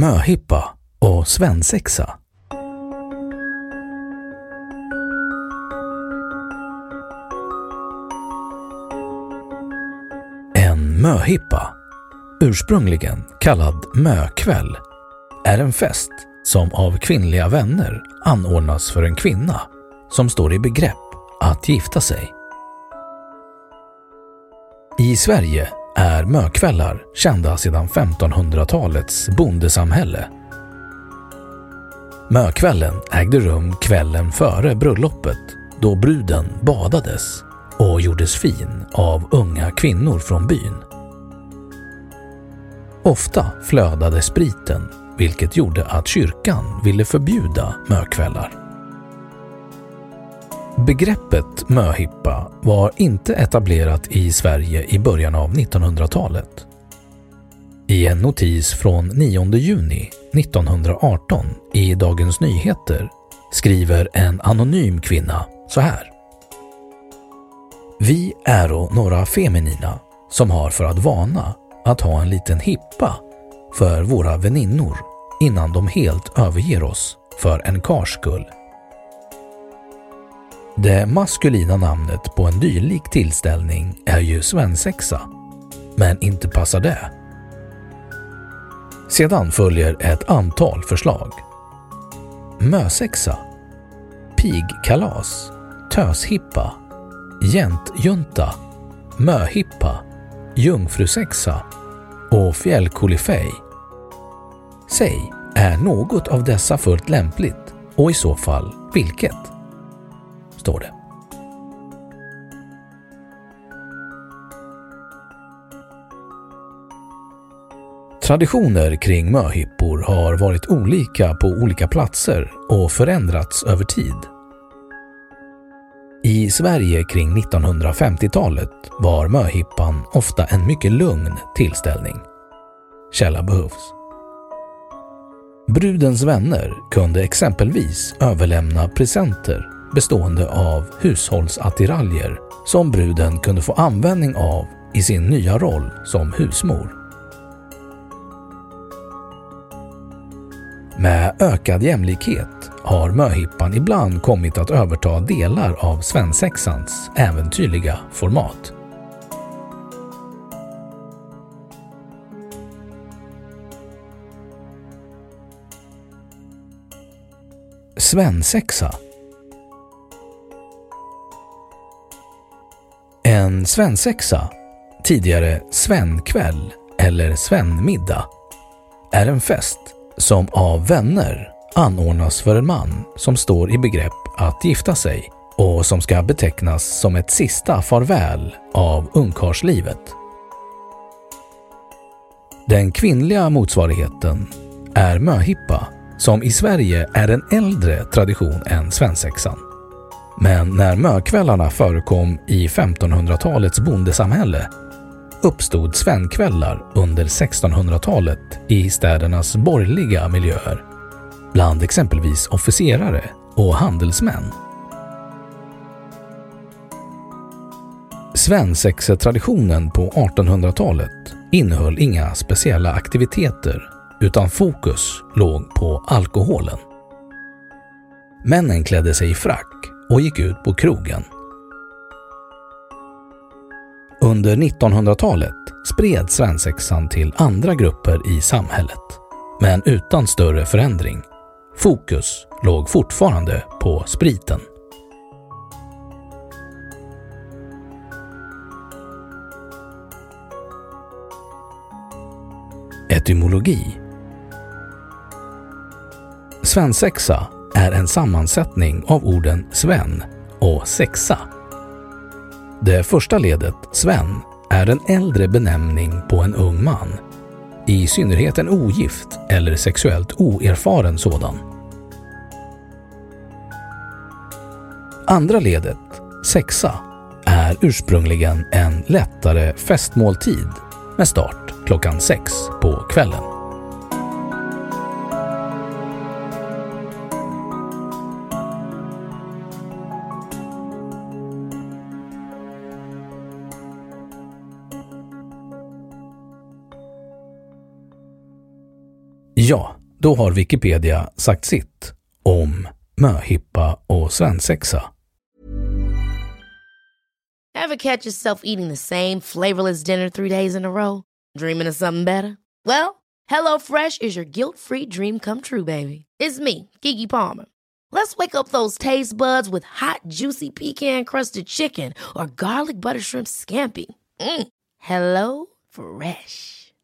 Möhippa och svensexa. En möhippa, ursprungligen kallad mökväll, är en fest som av kvinnliga vänner anordnas för en kvinna som står i begrepp att gifta sig. I Sverige är mökvällar kända sedan 1500-talets bondesamhälle. Mökvällen ägde rum kvällen före bröllopet då bruden badades och gjordes fin av unga kvinnor från byn. Ofta flödade spriten vilket gjorde att kyrkan ville förbjuda mökvällar. Begreppet möhippa var inte etablerat i Sverige i början av 1900-talet. I en notis från 9 juni 1918 i Dagens Nyheter skriver en anonym kvinna så här. Vi är några feminina som har för att vana att ha en liten hippa för våra väninnor innan de helt överger oss för en kars skull. Det maskulina namnet på en dylik tillställning är ju svensexa, men inte passar det. Sedan följer ett antal förslag. Mösexa, pigkalas, töshippa, jäntjunta, möhippa, jungfrusexa och fjällkolifej. Säg, är något av dessa fullt lämpligt och i så fall vilket? Står det. Traditioner kring möhippor har varit olika på olika platser och förändrats över tid. I Sverige kring 1950-talet var möhippan ofta en mycket lugn tillställning. Källa behövs. Brudens vänner kunde exempelvis överlämna presenter bestående av hushållsattiraljer som bruden kunde få användning av i sin nya roll som husmor. Med ökad jämlikhet har möhippan ibland kommit att överta delar av svensexans äventyrliga format. Svensexa En svensexa, tidigare svenkväll eller Svenmiddag, är en fest som av vänner anordnas för en man som står i begrepp att gifta sig och som ska betecknas som ett sista farväl av ungkarlslivet. Den kvinnliga motsvarigheten är möhippa som i Sverige är en äldre tradition än svensexan. Men när mökvällarna förekom i 1500-talets bondesamhälle uppstod svenkvällar under 1600-talet i städernas borgerliga miljöer, bland exempelvis officerare och handelsmän. Svensexetraditionen på 1800-talet innehöll inga speciella aktiviteter utan fokus låg på alkoholen. Männen klädde sig i frack och gick ut på krogen. Under 1900-talet spred svensexan till andra grupper i samhället, men utan större förändring. Fokus låg fortfarande på spriten. Etymologi Svensexa är en sammansättning av orden sven och sexa. Det första ledet, sven, är en äldre benämning på en ung man, i synnerhet en ogift eller sexuellt oerfaren sådan. Andra ledet, sexa, är ursprungligen en lättare festmåltid med start klockan sex på kvällen. Ja, då har Wikipedia sagt sitt om möhippa och svensexa. Ever catch yourself eating the same flavorless dinner three days in a row? Dreaming of something better? Well, hello fresh is your guilt-free dream come true, baby. It's me, Gigi Palmer. Let's wake up those taste buds with hot, juicy pecan-crusted chicken or garlic butter shrimp scampi. Mm. Hello Fresh.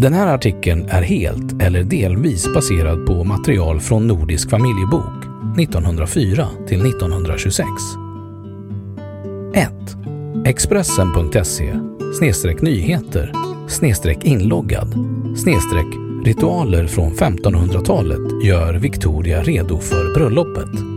Den här artikeln är helt eller delvis baserad på material från Nordisk familjebok 1904 till 1926. 1. Expressen.se nyheter inloggad ritualer från 1500-talet gör Victoria redo för bröllopet.